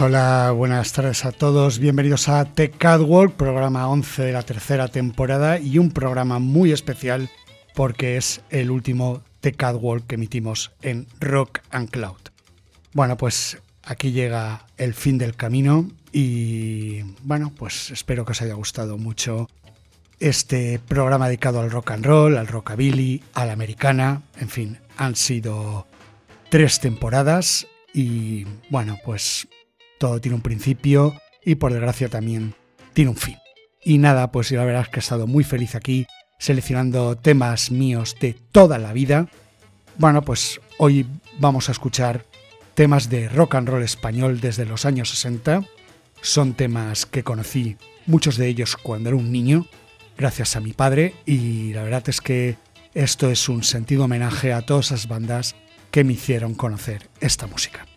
Hola, buenas tardes a todos. Bienvenidos a The Catwalk, programa 11 de la tercera temporada y un programa muy especial porque es el último The Catwalk que emitimos en Rock and Cloud. Bueno, pues aquí llega el fin del camino y bueno, pues espero que os haya gustado mucho este programa dedicado al rock and roll, al rockabilly, a la americana, en fin, han sido tres temporadas y bueno, pues todo tiene un principio y por desgracia también tiene un fin. Y nada, pues la verdad es que he estado muy feliz aquí seleccionando temas míos de toda la vida. Bueno, pues hoy vamos a escuchar temas de rock and roll español desde los años 60. Son temas que conocí, muchos de ellos cuando era un niño, gracias a mi padre, y la verdad es que esto es un sentido homenaje a todas esas bandas que me hicieron conocer esta música.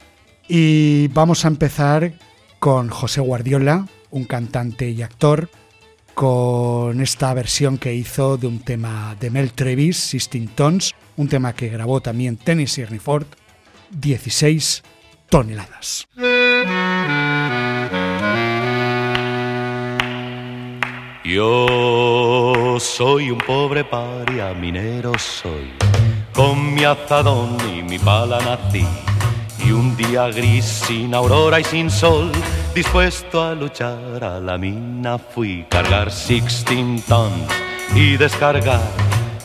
Y vamos a empezar con José Guardiola, un cantante y actor, con esta versión que hizo de un tema de Mel Travis, Sistine Tons, un tema que grabó también Tennessee Ford, 16 toneladas. Yo soy un pobre paria, minero soy con mi azadón y mi pala nací. Y un día gris sin aurora y sin sol, dispuesto a luchar a la mina fui. Cargar 16 tons y descargar.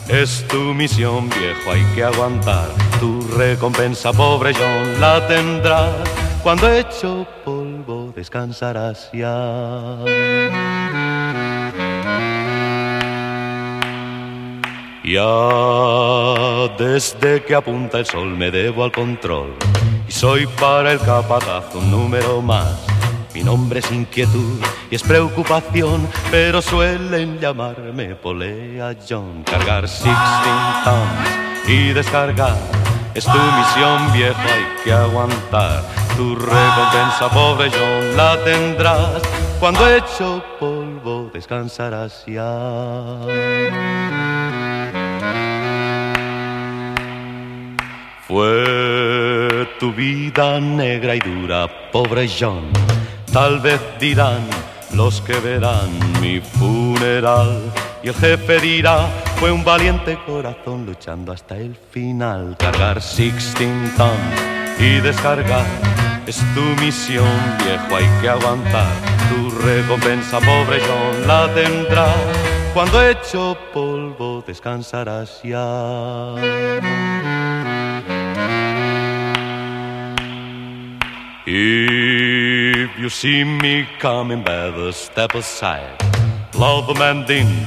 Es tu misión, viejo, hay que aguantar. Tu recompensa, pobre John, la tendrás. Cuando hecho polvo, descansarás ya. Ya desde que apunta el sol me debo al control y soy para el capataz un número más. Mi nombre es inquietud y es preocupación, pero suelen llamarme Polea John. Cargar 16 tons y descargar es tu misión, viejo, hay que aguantar. Tu recompensa, pobre John, la tendrás. Cuando hecho polvo, descansarás ya. Fue tu vida negra y dura, pobre John. Tal vez dirán los que verán mi funeral. Y el jefe dirá, fue un valiente corazón luchando hasta el final. Cargar 16 tons y descargar es tu misión, viejo, hay que aguantar. Tu recompensa, pobre John, la tendrás. Cuando hecho polvo descansarás ya. If you see me coming, better step aside. Blow the man din,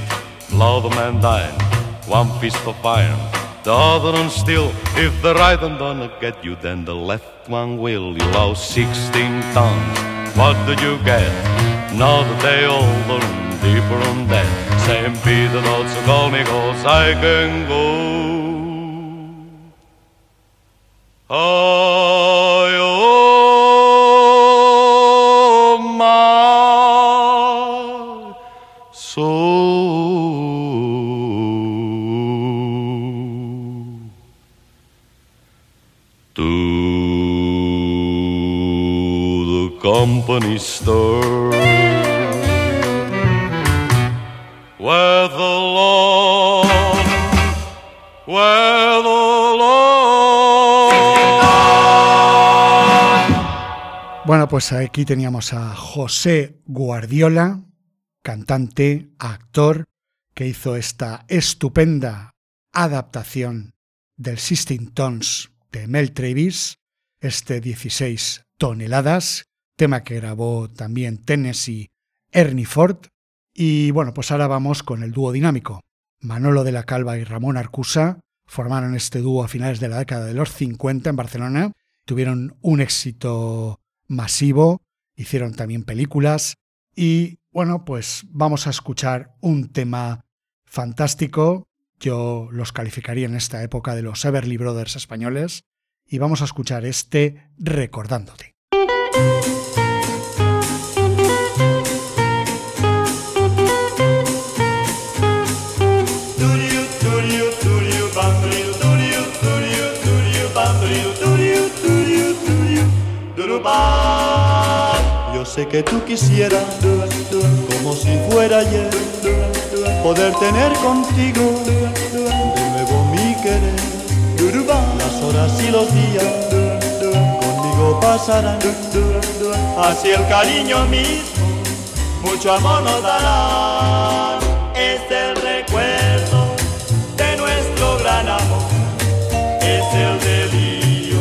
blow the man dine. One fist of iron, the other one steel. If the right one don't get you, then the left one will. You lost 16 tons. What did you get? Another day older and deeper on that. Same Peter not so call me cause I can go. Oh, company store where the lawn Bueno, pues aquí teníamos a José Guardiola, cantante, actor, que hizo esta estupenda adaptación del Sistine Tones de Mel Travis, este 16 toneladas, tema que grabó también Tennessee Ernie Ford. Y bueno, pues ahora vamos con el dúo dinámico. Manolo de la Calva y Ramón Arcusa formaron este dúo a finales de la década de los 50 en Barcelona. Tuvieron un éxito masivo, hicieron también películas y bueno, pues vamos a escuchar un tema fantástico. Yo los calificaría en esta época de los Everly Brothers españoles y vamos a escuchar este Recordándote. Sé que tú quisieras, como si fuera ayer, poder tener contigo de nuevo mi querer. Las horas y los días conmigo pasarán, así el cariño mismo, mucho amor nos dará. Es el recuerdo de nuestro gran amor, es el delirio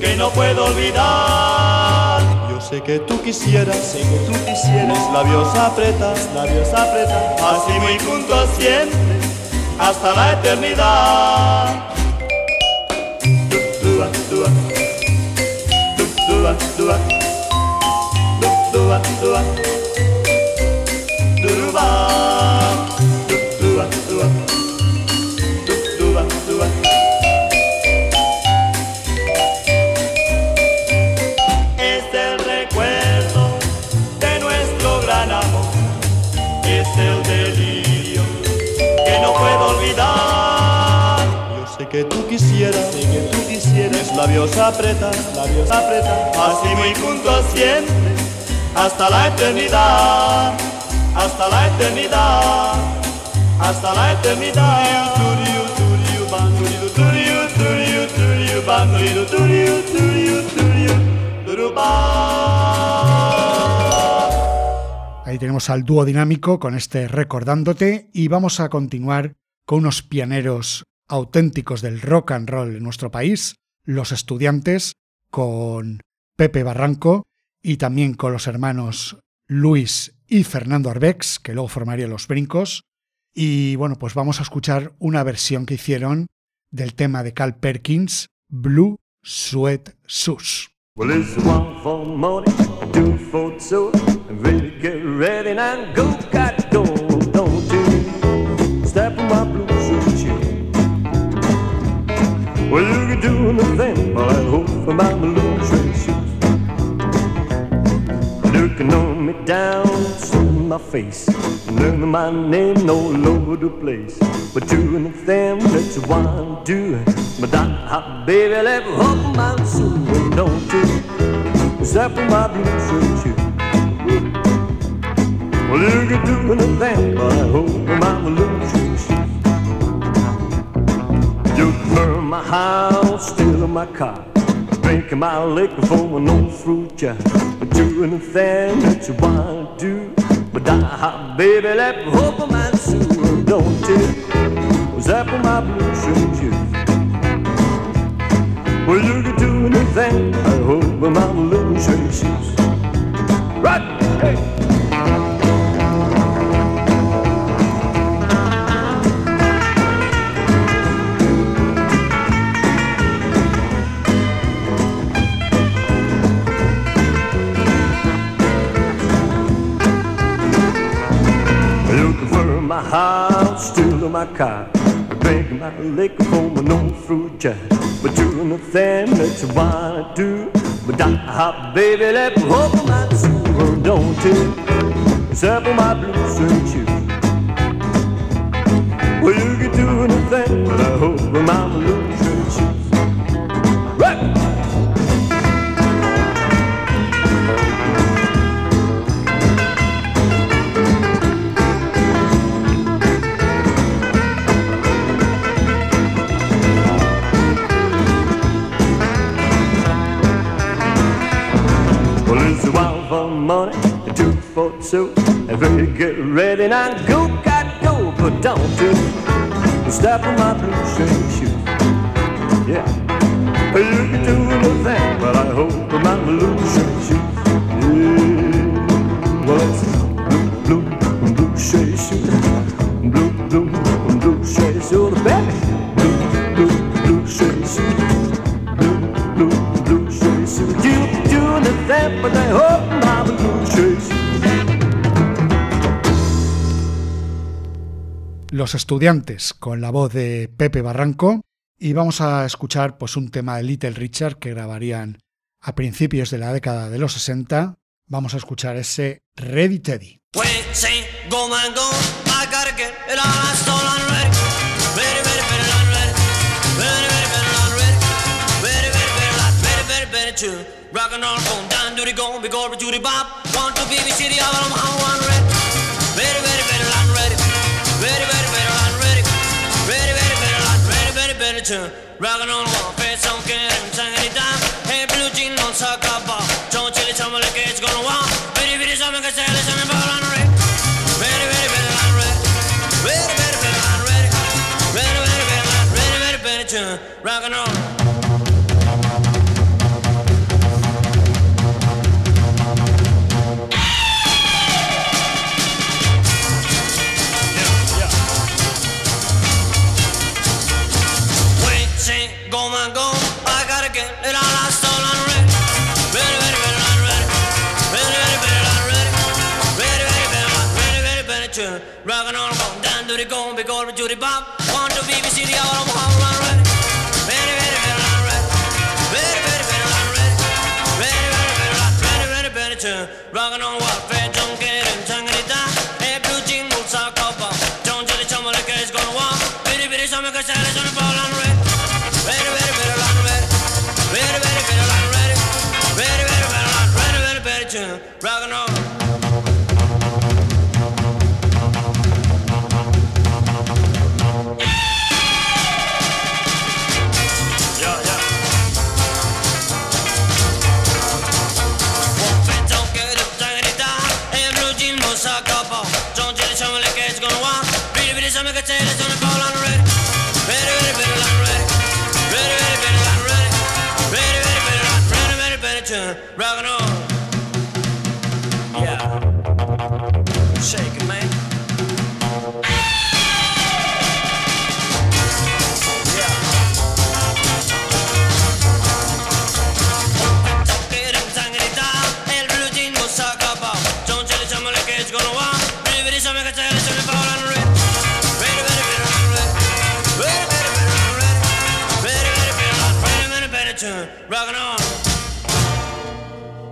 que no puedo olvidar. Sé que tú quisieras, sé que tú quisieras, labios apretas, labios apretas, así muy juntos siempre, hasta la eternidad. Labios apretas, labios apretas, así muy juntos siempre, hasta la eternidad, hasta la eternidad, hasta la eternidad. Ahí tenemos al dúo dinámico con este recordándote y vamos a continuar con unos pianeros auténticos del rock and roll en nuestro país, los estudiantes, con Pepe Barranco y también con los hermanos Luis y Fernando Arbex, que luego formarían los brincos. Y bueno, pues vamos a escuchar una versión que hicieron del tema de Cal Perkins, Blue Sweat go, Well, you can do nothing but I hope for my suit shoes. Looking on me down, seeing my face, learning my name all over the place. But doing the thing that you wanna do, but that baby, let me hope my soul, don't you step on my blue suit shoe. Well, you can do anything, but I hope my suit shoes. You burn my house, stealing my car, drinking my liquor for an old fruit jar. Doing the thing that you wanna do, but I, baby, let me hope my soul, don't you? Zap on my blue shoes. Well, you can do anything, I hope my blue shoes. Right, hey. My house, stealing my car, drinking my liquor from an old fruit jar. But doing the thing that you wanna do, but I, baby, let me hold my soul, don't you? Except for my blue suede shoes. Well, you can do anything, but I hope my blue money, two for two. Everybody get ready now, go, got go, but don't do step on my blue suede shoes. Yeah, you can do anything, but I hope my blue suede shoes. Los estudiantes con la voz de Pepe Barranco y vamos a escuchar pues un tema de Little Richard que grabarían a principios de la década de los 60. Vamos a escuchar ese Ready Teddy. Ready, ready to rock and roll, one face, don't get him, sang it down. Hey, blue jean, don't suck up, don't chill it, tell me like it's gonna want. Ready, ready, something can say, listen, and ball on ready. Ready, ready, ready, not ready. Ready, ready, ready, not ready. Ready, ready, ready, not ready, ready, ready to rock and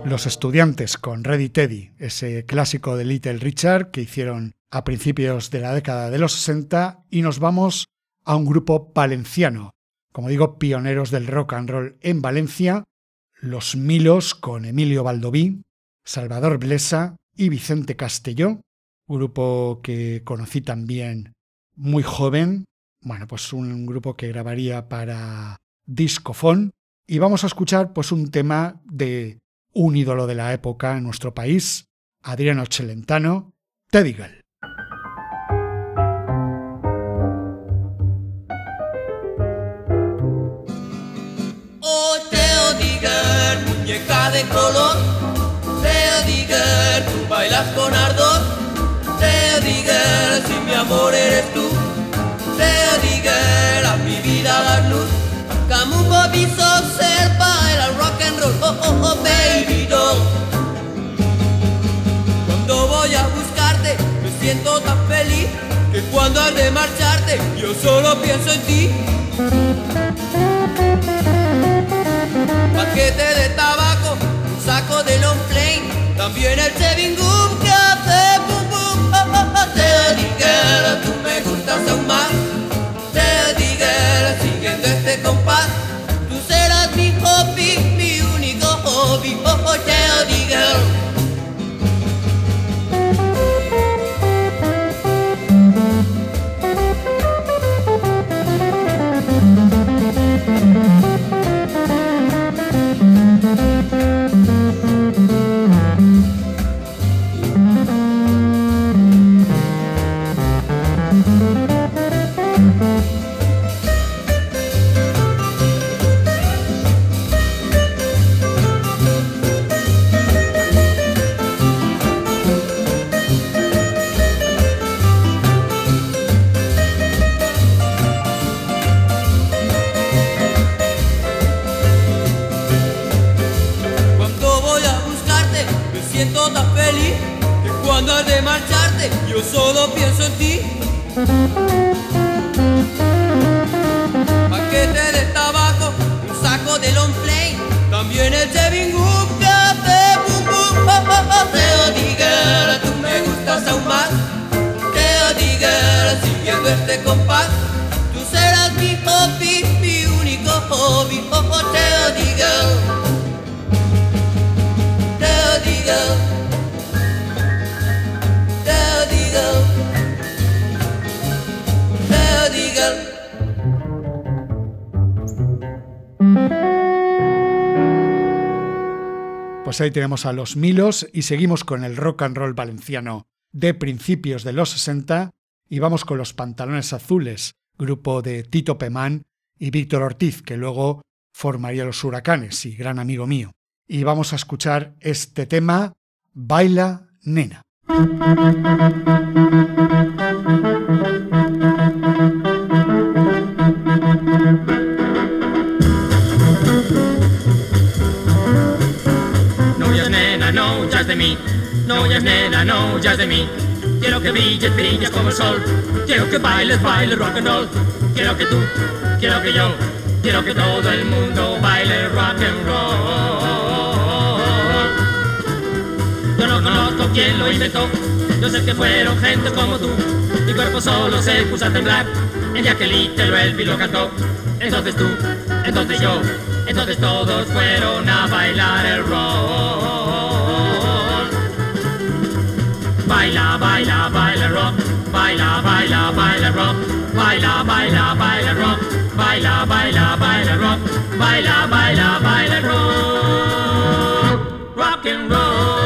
Los estudiantes con Ready Teddy, ese clásico de Little Richard que hicieron a principios de la década de los 60 y nos vamos a un grupo valenciano, como digo, pioneros del rock and roll en Valencia, Los Milos con Emilio Baldoví, Salvador Blesa y Vicente Castelló, grupo que conocí también muy joven, bueno, pues un grupo que grabaría para Discofon y vamos a escuchar pues un tema de un ídolo de la época en nuestro país, Adriano Celentano, Teddy Girl. Oh, Teo Digger, muñeca de color. Teo Digger, tú bailas con ardor. Teo Digger, si mi amor eres tú. Oh, oh, oh, baby doll. Cuando voy a buscarte, me siento tan feliz que cuando has de marcharte, yo solo pienso en ti. paquete de tabaco, un saco de long flame, también el Chevin Gum que hace bum bum. Oh, oh, oh, te dije, tú me gustas aún más. Hobby. Oh, oh, Pues ahí tenemos a los Milos y seguimos con el rock and roll valenciano de principios de los 60 y vamos con los Pantalones Azules, grupo de Tito Pemán y Víctor Ortiz, que luego formaría los Huracanes y gran amigo mío. Y vamos a escuchar este tema, Baila Nena. Quiero que brilles, brilles como el sol. Quiero que bailes, bailes rock and roll. Quiero que tú, quiero que yo, quiero que todo el mundo baile rock and roll. Yo no conozco quién lo inventó. Yo sé que fueron gente como tú. Mi cuerpo solo se puso a temblar. El día que Little Elvis lo cantó. Entonces tú, entonces yo, entonces todos fueron a bailar el rock. Baila, baila, baila rock. Baila, baila, baila rock. Baila, baila, baila rock. Baila, baila, baila rock. Baila, baila, baila rock. Rock and roll.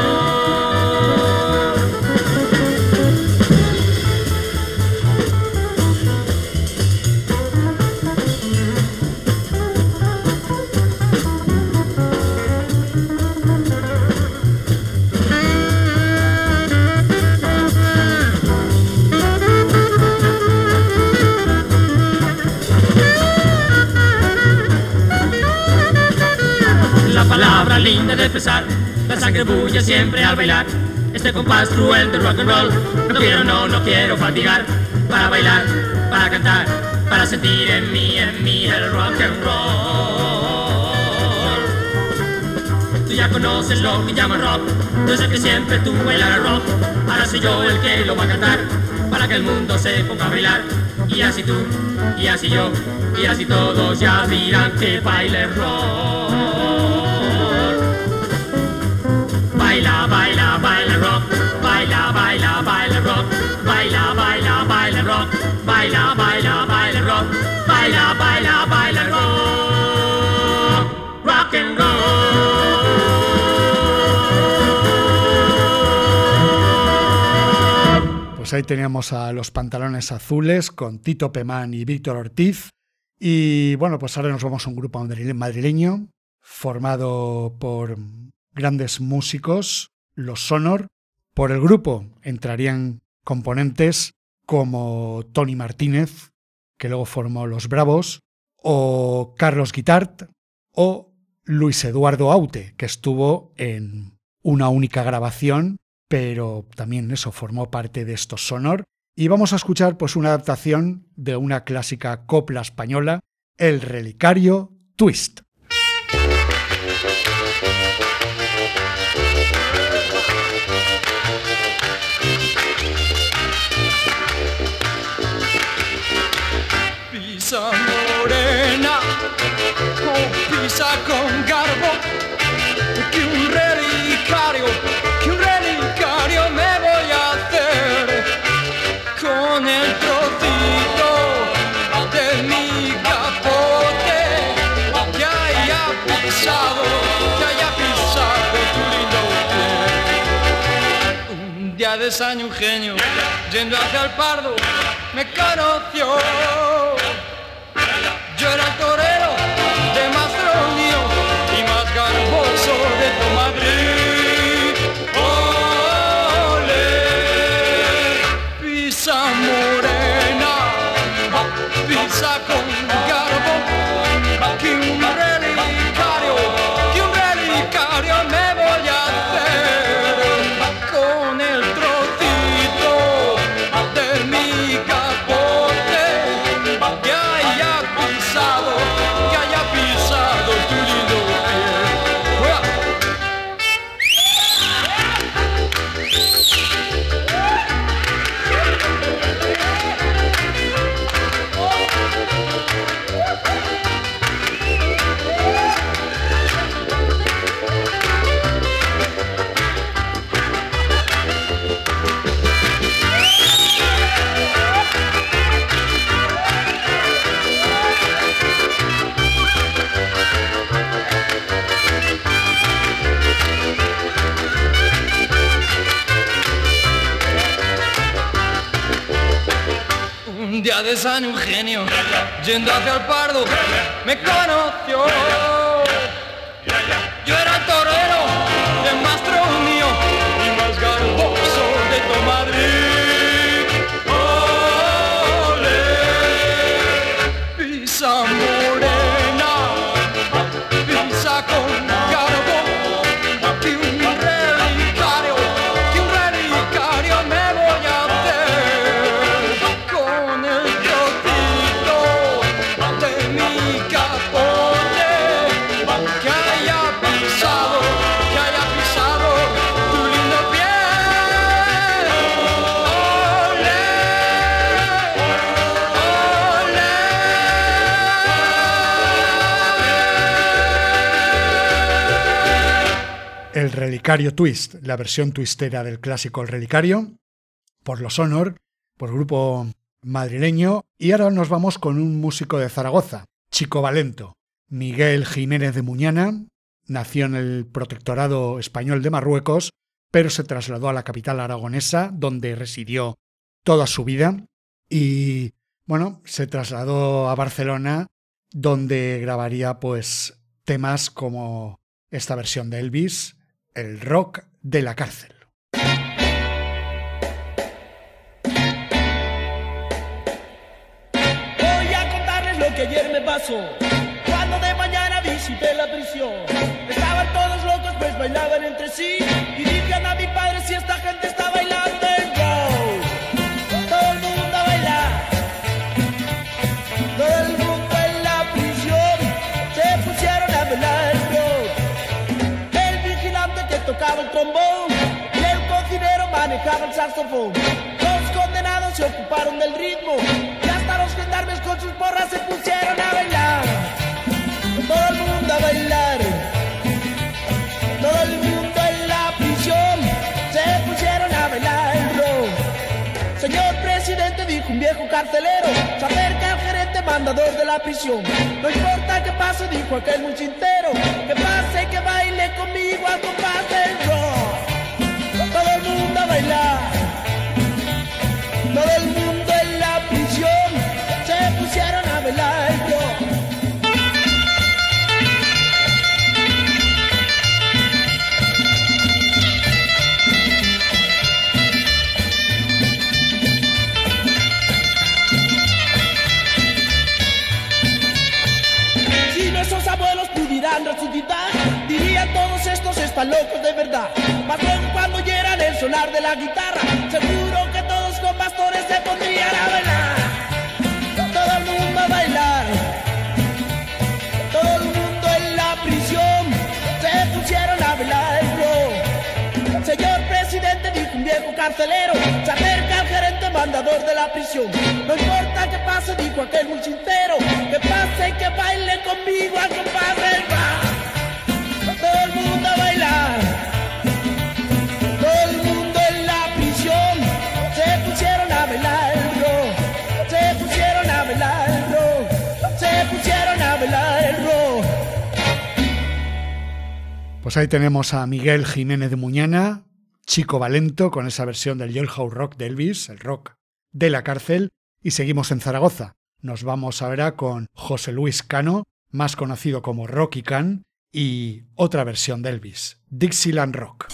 La sangre bulle siempre al bailar. Este compás cruel de rock and roll, no quiero, no, no quiero fatigar. Para bailar, para cantar, para sentir en mí, en mí el rock and roll. Tú ya conoces lo que llaman rock, yo sé que siempre tú bailarás rock. Ahora soy yo el que lo va a cantar, para que el mundo se ponga a bailar. Y así tú, y así yo, y así todos ya dirán que baile rock. Baila, baila, baila rock. Baila, baila, baila rock. Baila, baila, baila rock. Baila, baila, baila rock. Rock and roll. Pues ahí teníamos a los pantalones azules con Tito Pemán y Víctor Ortiz. Y bueno, pues ahora nos vamos a un grupo madrile- madrileño formado por grandes músicos, los Sonor. Por el grupo entrarían componentes como Tony Martínez, que luego formó Los Bravos, o Carlos Guitart, o Luis Eduardo Aute, que estuvo en una única grabación, pero también eso formó parte de estos Sonor. Y vamos a escuchar pues una adaptación de una clásica copla española, El Relicario Twist. Con garbo, que un relicario, que un relicario me voy a hacer con el trocito de mi capote que haya pisado, que haya pisado tu lindo pie. Un día de San Eugenio, yendo hacia el Pardo, me conoció. San Eugenio, yendo hacia el Pardo, me conoció. Relicario Twist, la versión twistera del clásico El Relicario, por los Honor, por grupo madrileño. Y ahora nos vamos con un músico de Zaragoza, Chico Valento. Miguel Jiménez de Muñana nació en el Protectorado Español de Marruecos, pero se trasladó a la capital aragonesa, donde residió toda su vida. Y bueno, se trasladó a Barcelona, donde grabaría pues temas como esta versión de Elvis, el rock de la cárcel. Voy a contarles lo que ayer me pasó. Cuando de mañana visité la prisión, estaban todos locos, pues bailaban entre sí. Y digan a mi padre si esta gente está bailando el trombón y el cocinero manejaba el saxofón. Los condenados se ocuparon del ritmo y hasta los gendarmes con sus porras se pusieron a bailar. Todo el mundo a bailar. Todo el mundo en la prisión se pusieron a bailar el rock. Señor presidente, dijo un viejo carcelero, se acerca al gerente mandador de la prisión. No importa qué pase, dijo aquel muy chintero, que pase que baile conmigo al compás del rock. Todo el mundo en la prisión se pusieron a el rock. Si nuestros abuelos pudieran resucitar, dirían todos estos están locos de verdad. Mas luego cuando oyeran el sonar de la guitarra, seguro carcelero, se acerca al gerente mandador de la prisión. No importa qué pase, dijo aquel muy sincero, que pase y que baile conmigo al compás del bar. Todo el mundo a bailar. Todo el mundo en la prisión se pusieron a bailar el rock. Se pusieron a bailar el rock. Se pusieron a bailar el rock. Pues ahí tenemos a Miguel Jiménez de Muñana, Chico Valento, con esa versión del Jailhouse Rock de Elvis, el rock de la cárcel, y seguimos en Zaragoza. Nos vamos ahora con José Luis Cano, más conocido como Rocky Can, y otra versión de Elvis, Dixieland Rock.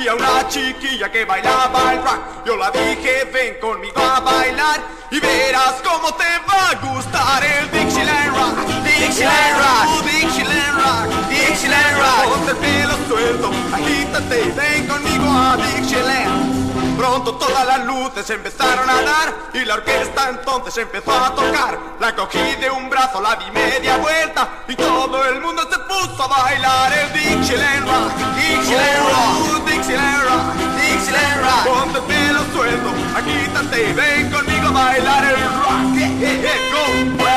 Nightclub Vi a una chiquilla que bailaba el rock. Yo la dije ven conmigo a bailar Y verás cómo te va a gustar el Dixieland Rock Dixieland Rock, Dixieland Rock, Dixieland Rock. Ponte el pelo suelto, agítate ven conmigo a Dixieland Pronto todas las luces empezaron a dar y la orquesta entonces empezó a tocar. La cogí de un brazo, la di media vuelta y todo el mundo se puso a bailar el Dixieland Rock, Dixieland Rock, Dixieland Rock, Dixieland Rock. Ponte el pelo suelto, agítate y ven conmigo a bailar el rock. Yeah, yeah, go.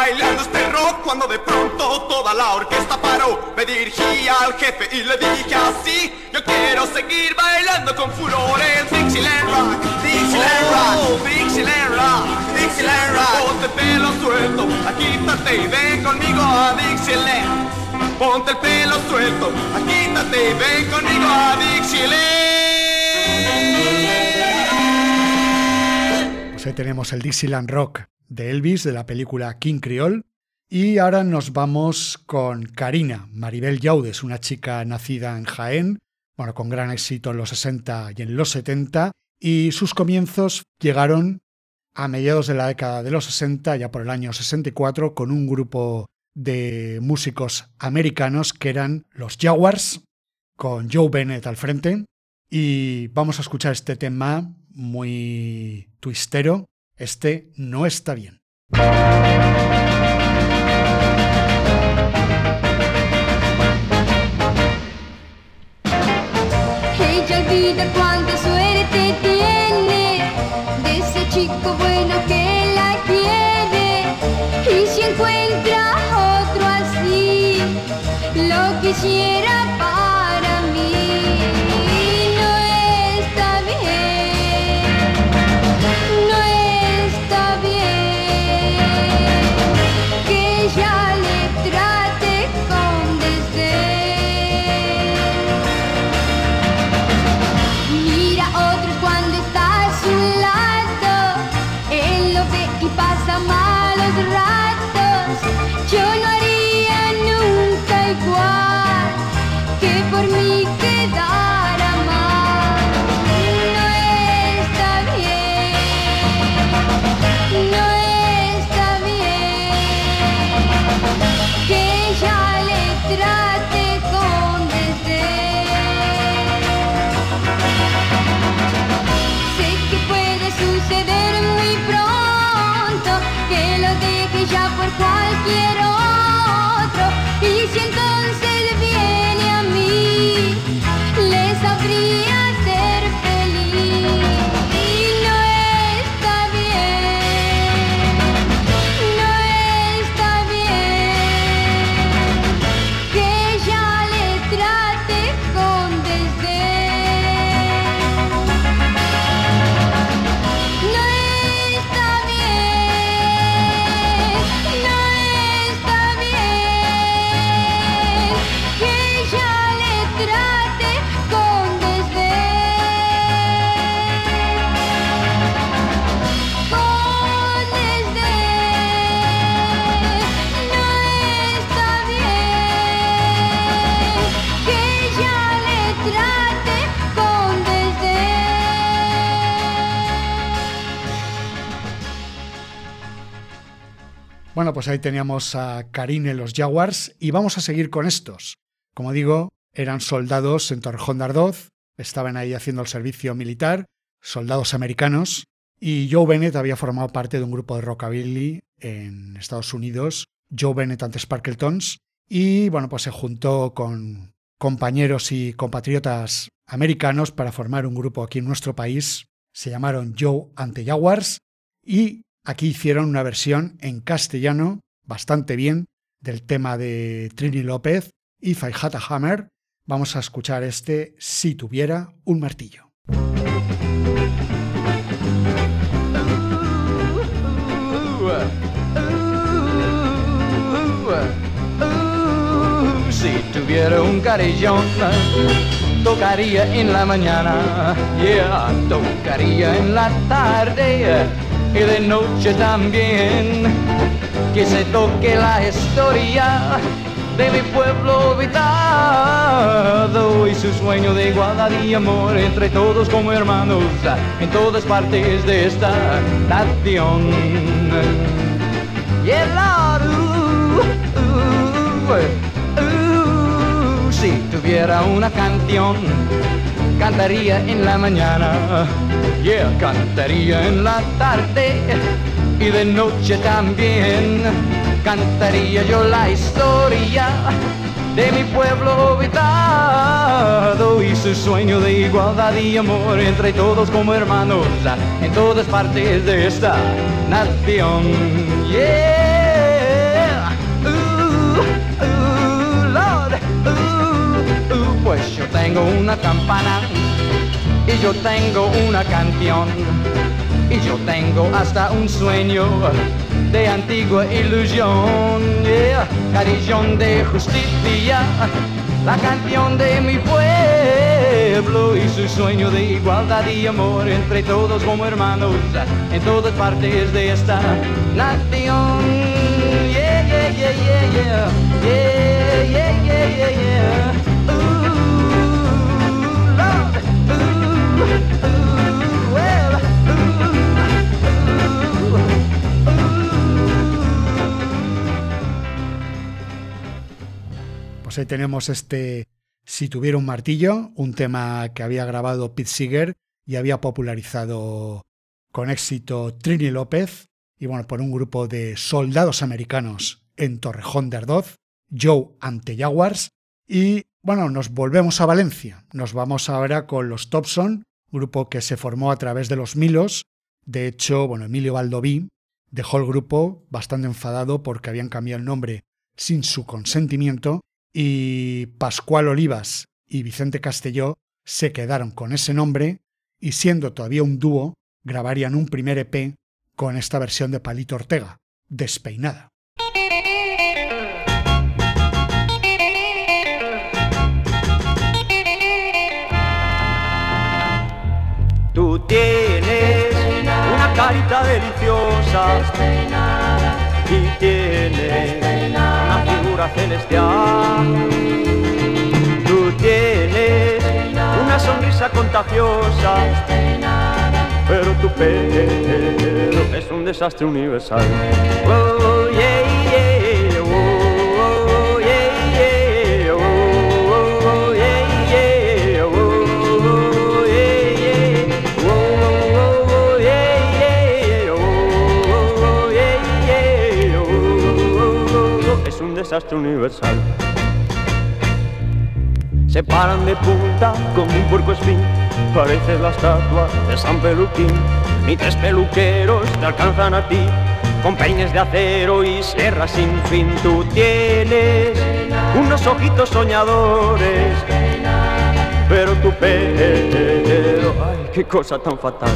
Bailando este rock cuando de pronto toda la orquesta paró. Me dirigí al jefe y le dije así, yo quiero seguir bailando con furores Dixieland Rock, Dixieland Rock, Dixieland Rock, Dixieland Rock. Ponte pelo suelto, quítate y ven conmigo a Dixieland. Ponte el pelo suelto, quítate y ven conmigo a Dixieland. Pues ahí tenemos el Dixieland Rock de Elvis de la película King Creole. Y ahora nos vamos con Karina, Maribel Yaudes, una chica nacida en Jaén, bueno, con gran éxito en los 60 y en los 70, y sus comienzos llegaron a mediados de la década de los 60, ya por el año 64, con un grupo de músicos americanos que eran los Jaguars, con Joe Bennett al frente. Y vamos a escuchar este tema muy twistero. Este no está bien. Ella olvida cuánta suerte tiene de ese chico bueno que la quiere y si encuentra otro así lo quisiera para Bueno, pues ahí teníamos a Karine los Jaguars y vamos a seguir con estos. Como digo, eran soldados en Torrejón de Ardoz, estaban ahí haciendo el servicio militar, soldados americanos, y Joe Bennett había formado parte de un grupo de rockabilly en Estados Unidos, Joe Bennett ante Sparkletons, y bueno, pues se juntó con compañeros y compatriotas americanos para formar un grupo aquí en nuestro país. Se llamaron Joe ante Jaguars y aquí hicieron una versión en castellano bastante bien del tema de Trini López, If I Hammer. Vamos a escuchar este Si tuviera un martillo. Si tuviera un carillón, tocaría en la mañana, yeah, tocaría en la tarde y de noche también. Que se toque la historia de mi pueblo olvidado y su sueño de igualdad y amor entre todos como hermanos en todas partes de esta nación. Yeah, Lord, ooh, ooh, ooh, si tuviera una canción, cantaría en la mañana, yeah, cantaría en la tarde y de noche también. Cantaría yo la historia de mi pueblo habitado y su sueño de igualdad y amor entre todos como hermanos en todas partes de esta nación. Yeah, tengo una campana y yo tengo una canción y yo tengo hasta un sueño de antigua ilusión, yeah. Carillón de justicia, la canción de mi pueblo y su sueño de igualdad y amor entre todos como hermanos en todas partes de esta nación. yeah, yeah, yeah, yeah, yeah, yeah, yeah, yeah. yeah, yeah. Pues ahí tenemos este Si tuviera un martillo, un tema que había grabado Pete Seeger y había popularizado con éxito Trini López, y bueno, por un grupo de soldados americanos en Torrejón de Ardoz, Joe ante Jaguars, y bueno, nos volvemos a Valencia. Nos vamos ahora con los Thompson, grupo que se formó a través de los Milos. De hecho, bueno, Emilio Valdoví dejó el grupo bastante enfadado porque habían cambiado el nombre sin su consentimiento y Pascual Olivas y Vicente Castelló se quedaron con ese nombre y siendo todavía un dúo, grabarían un primer EP con esta versión de Palito Ortega, despeinada. Tú tienes una carita deliciosa y tienes celestial. Tú tienes una sonrisa contagiosa, pero tu pelo es un desastre universal. Oh, desastre universal. Se paran de punta como un puerco espín, pareces la estatua de San Peluquín. Ni tres peluqueros te alcanzan a ti, con peines de acero y sierras sin fin. Tú tienes unos ojitos soñadores, pero tu pelo, ay, qué cosa tan fatal.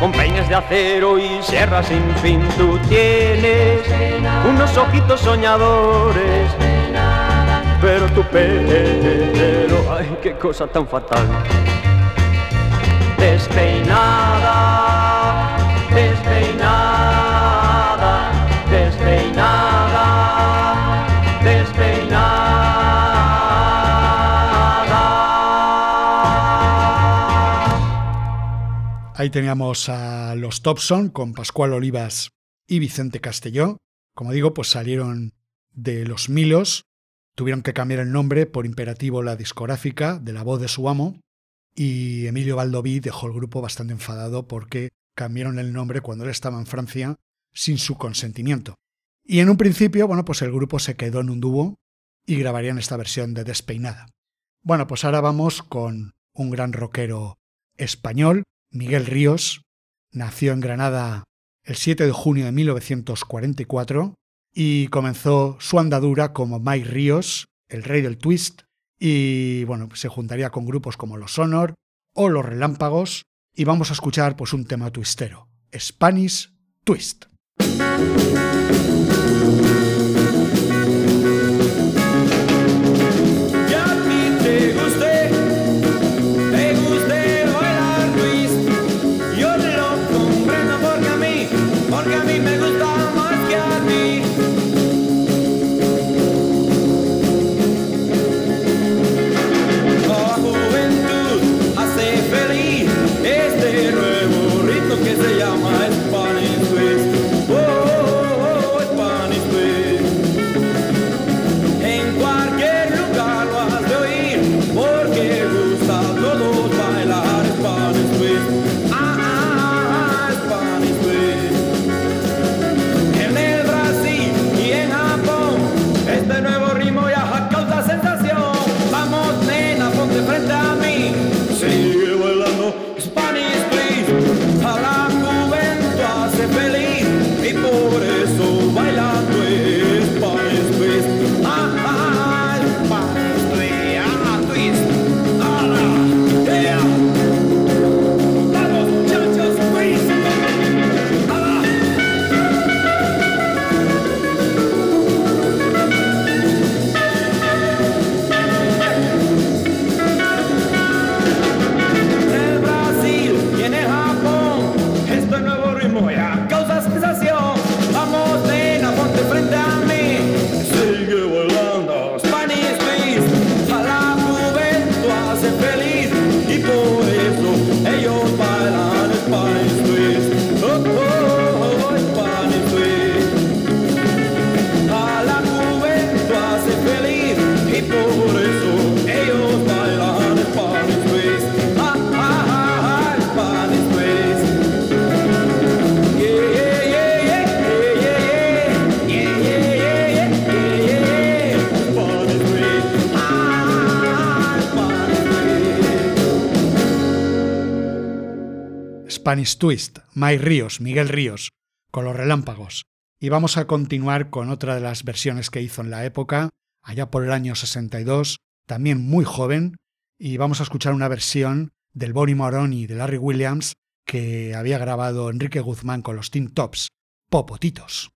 Con peines de acero y sierras sin fin. Tú tienes unos ojitos soñadores. Pero tu pelo, ay, qué cosa tan fatal. Despeinada, Ahí teníamos a los Thompson con Pascual Olivas y Vicente Castelló. Como digo, pues salieron de los Milos, tuvieron que cambiar el nombre por imperativo la discográfica de la voz de su amo y Emilio Valdoví dejó el grupo bastante enfadado porque cambiaron el nombre cuando él estaba en Francia sin su consentimiento. Y en un principio, bueno, pues el grupo se quedó en un dúo y grabarían esta versión de Despeinada. Bueno, pues ahora vamos con un gran rockero español, Miguel Ríos. Nació en Granada el 7 de junio de 1944 y comenzó su andadura como Mike Ríos, el rey del twist, y bueno, se juntaría con grupos como Los Honor o Los Relámpagos y vamos a escuchar pues un tema twistero, Spanish Twist. Spanish Twist, Mike Ríos, Miguel Ríos, con los relámpagos. Y vamos a continuar con otra de las versiones que hizo en la época, allá por el año 62, también muy joven, y vamos a escuchar una versión del Bonnie Moroni de Larry Williams que había grabado Enrique Guzmán con los Tin Tops, Popotitos.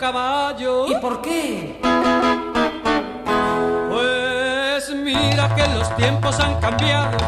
caballo. ¿Y por qué? Pues mira que los tiempos han cambiado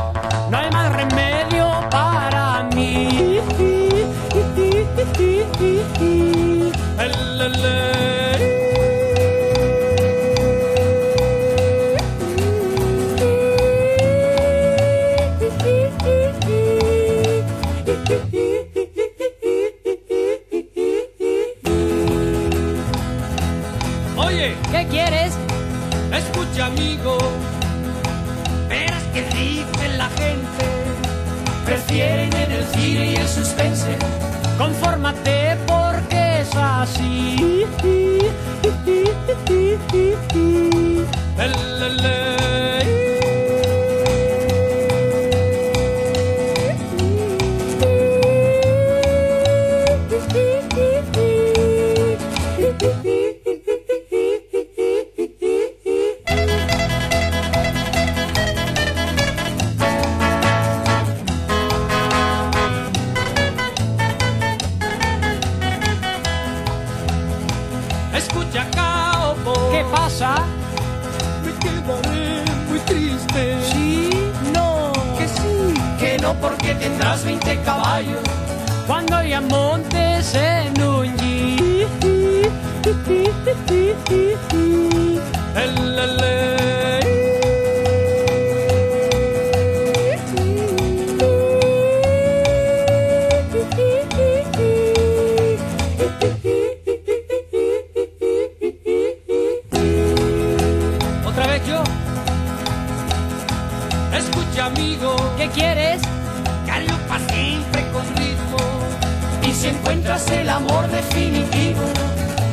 porque tendrás 20 caballos. Cuando ya montes en un jeep. Si encuentras el amor definitivo,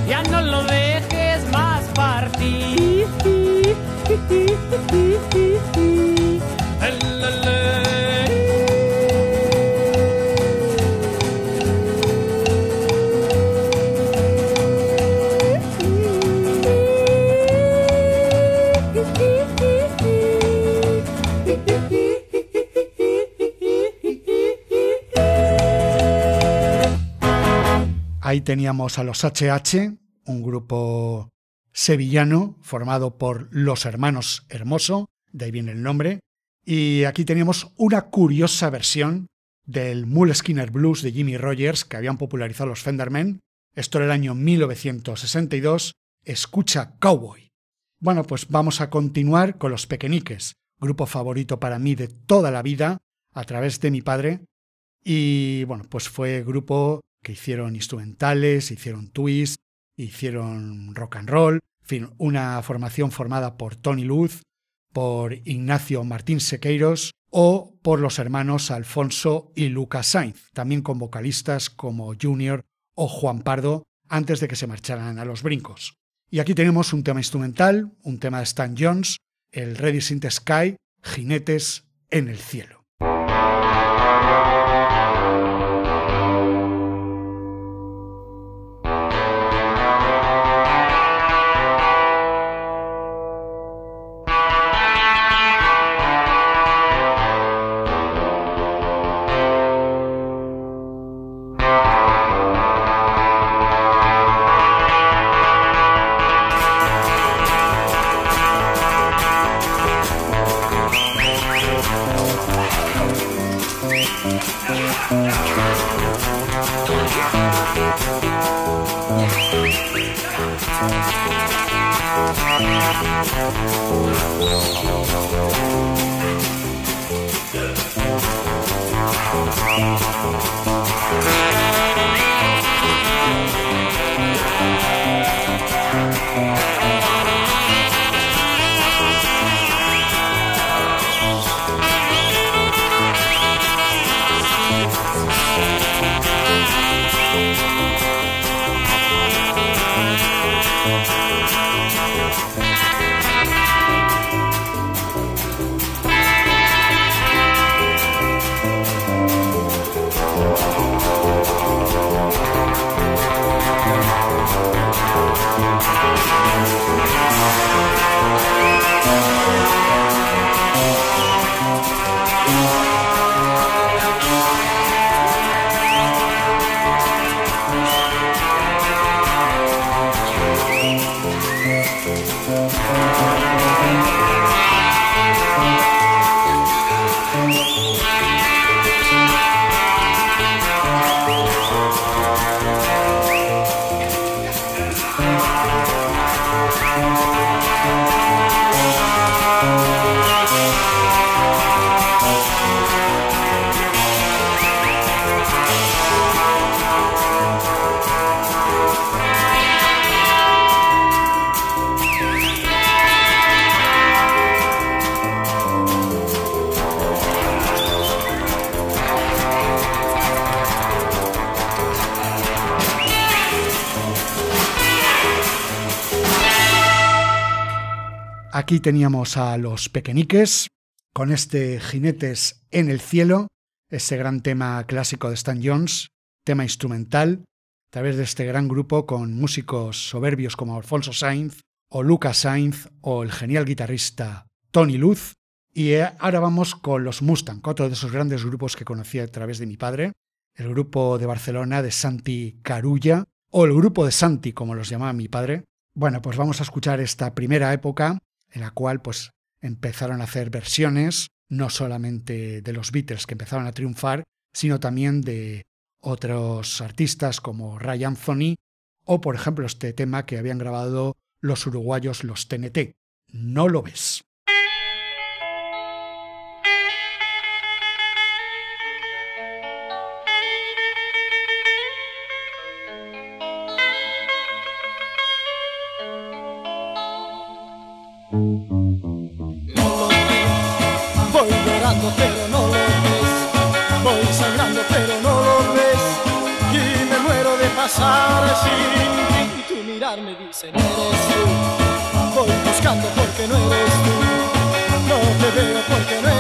ya no lo dejes más partir. Ahí teníamos a los HH, un grupo sevillano formado por los hermanos Hermoso, de ahí viene el nombre, y aquí teníamos una curiosa versión del Mule Skinner Blues de Jimmy Rogers que habían popularizado los Fendermen. Esto era el año 1962, Escucha Cowboy. Bueno, pues vamos a continuar con los Pequeñiques, grupo favorito para mí de toda la vida, a través de mi padre, y bueno, pues fue grupo que hicieron instrumentales, hicieron twist, hicieron rock and roll, en fin, una formación formada por Tony Luz, por Ignacio Martín Sequeiros o por los hermanos Alfonso y Lucas Sainz, también con vocalistas como Junior o Juan Pardo antes de que se marcharan a los brincos. Y aquí tenemos un tema instrumental, un tema de Stan Jones, el Ready in the Sky, Jinetes en el cielo. Aquí teníamos a los pequeñiques con este Jinetes en el cielo, ese gran tema clásico de Stan Jones, tema instrumental, a través de este gran grupo con músicos soberbios como Alfonso Sainz o Lucas Sainz o el genial guitarrista Tony Luz. Y eh, ahora vamos con los Mustang, otro de esos grandes grupos que conocí a través de mi padre, el grupo de Barcelona de Santi Carulla, o el grupo de Santi, como los llamaba mi padre. Bueno, pues vamos a escuchar esta primera época en la cual pues empezaron a hacer versiones no solamente de los Beatles que empezaron a triunfar, sino también de otros artistas como Ray Anthony o por ejemplo este tema que habían grabado los uruguayos los TNT. No lo ves. Me dice no eres tú, voy buscando porque no eres tú, no te veo porque no eres tú,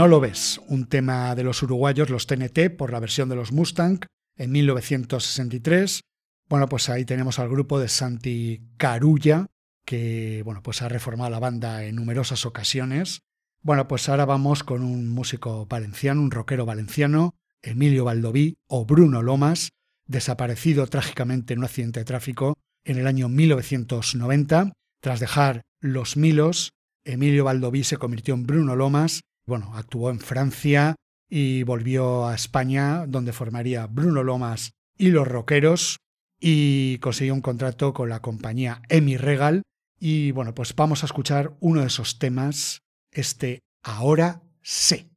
No lo ves, un tema de los uruguayos, los TNT, por la versión de los Mustang, en 1963. Bueno, pues ahí tenemos al grupo de Santi Carulla, que bueno, pues ha reformado la banda en numerosas ocasiones. Bueno, pues ahora vamos con un músico valenciano, un rockero valenciano, Emilio Valdoví o Bruno Lomas, desaparecido trágicamente en un accidente de tráfico en el año 1990. Tras dejar Los Milos, Emilio Valdoví se convirtió en Bruno Lomas bueno, actuó en Francia y volvió a España, donde formaría Bruno Lomas y los Rockeros, y consiguió un contrato con la compañía Emi Regal. Y bueno, pues vamos a escuchar uno de esos temas, este Ahora sé.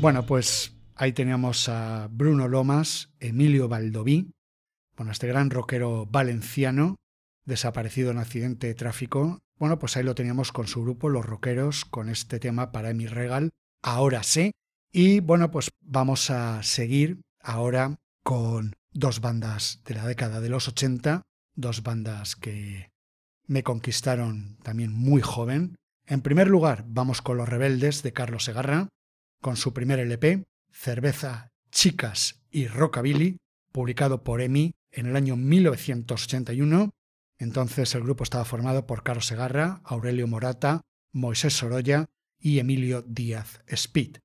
Bueno, pues ahí teníamos a Bruno Lomas, Emilio Valdoví, bueno, este gran rockero valenciano, desaparecido en accidente de tráfico. Bueno, pues ahí lo teníamos con su grupo, Los Rockeros, con este tema para mi regal, ahora sé. Y bueno, pues vamos a seguir ahora con dos bandas de la década de los 80, dos bandas que me conquistaron también muy joven. En primer lugar, vamos con Los Rebeldes de Carlos Segarra, con su primer LP, Cerveza, Chicas y Rockabilly, publicado por EMI en el año 1981. Entonces el grupo estaba formado por Carlos Segarra, Aurelio Morata, Moisés Sorolla y Emilio Díaz Speed.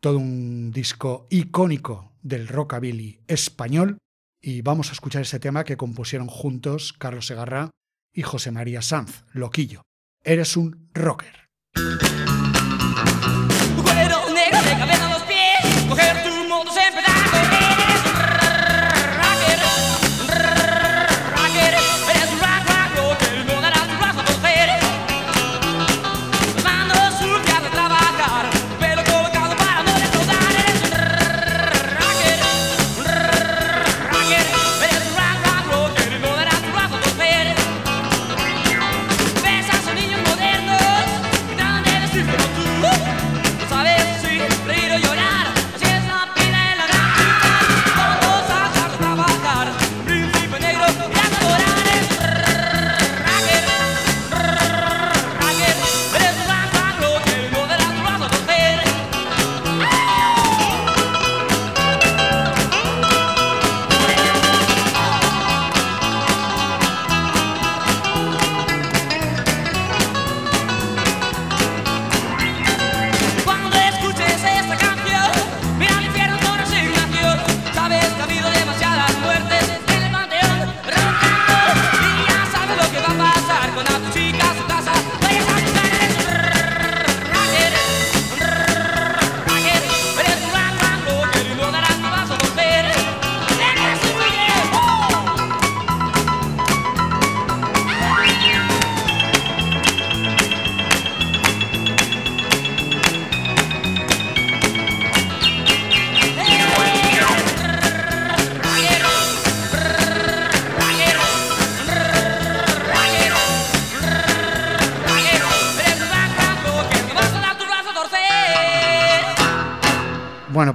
Todo un disco icónico del rockabilly español y vamos a escuchar ese tema que compusieron juntos Carlos Segarra y José María Sanz, Loquillo. Eres un rocker. Negro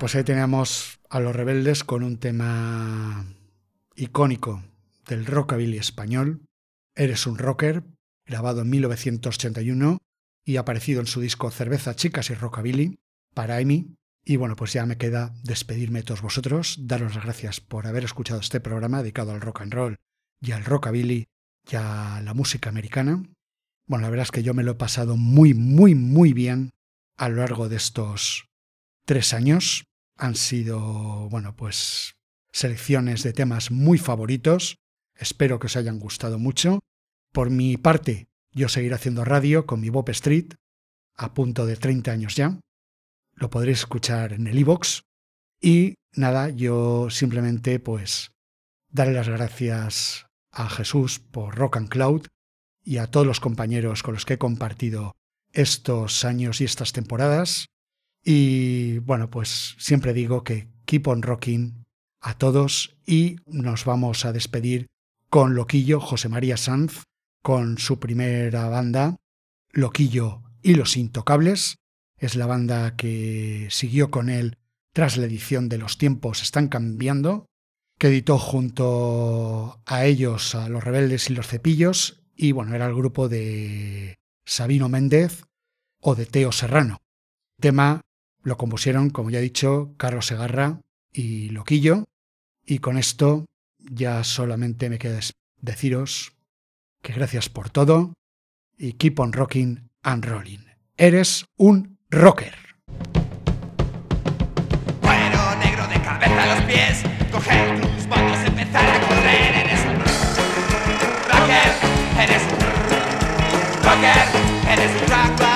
pues ahí teníamos a los rebeldes con un tema icónico del rockabilly español. Eres un rocker, grabado en 1981 y aparecido en su disco Cerveza, Chicas y Rockabilly para EMI. Y bueno, pues ya me queda despedirme de todos vosotros, daros las gracias por haber escuchado este programa dedicado al rock and roll y al rockabilly y a la música americana. Bueno, la verdad es que yo me lo he pasado muy, muy, muy bien a lo largo de estos tres años. Han sido, bueno, pues selecciones de temas muy favoritos. Espero que os hayan gustado mucho. Por mi parte, yo seguiré haciendo radio con mi Bob Street, a punto de 30 años ya. Lo podréis escuchar en el iVoox. Y nada, yo simplemente pues daré las gracias a Jesús por Rock and Cloud y a todos los compañeros con los que he compartido estos años y estas temporadas. Y bueno, pues siempre digo que keep on rocking a todos y nos vamos a despedir con Loquillo, José María Sanz, con su primera banda, Loquillo y los Intocables. Es la banda que siguió con él tras la edición de Los tiempos están cambiando, que editó junto a ellos a Los Rebeldes y los Cepillos, y bueno, era el grupo de Sabino Méndez o de Teo Serrano. Tema lo compusieron, como ya he dicho, Carlos Segarra y Loquillo, y con esto ya solamente me queda deciros que gracias por todo y keep on rocking and rolling. Eres un rocker. Cuero negro de cabeza a los pies, coger tus botas, empezar a correr. Eres un rocker, eres un rocker, eres un rock, rock, rocker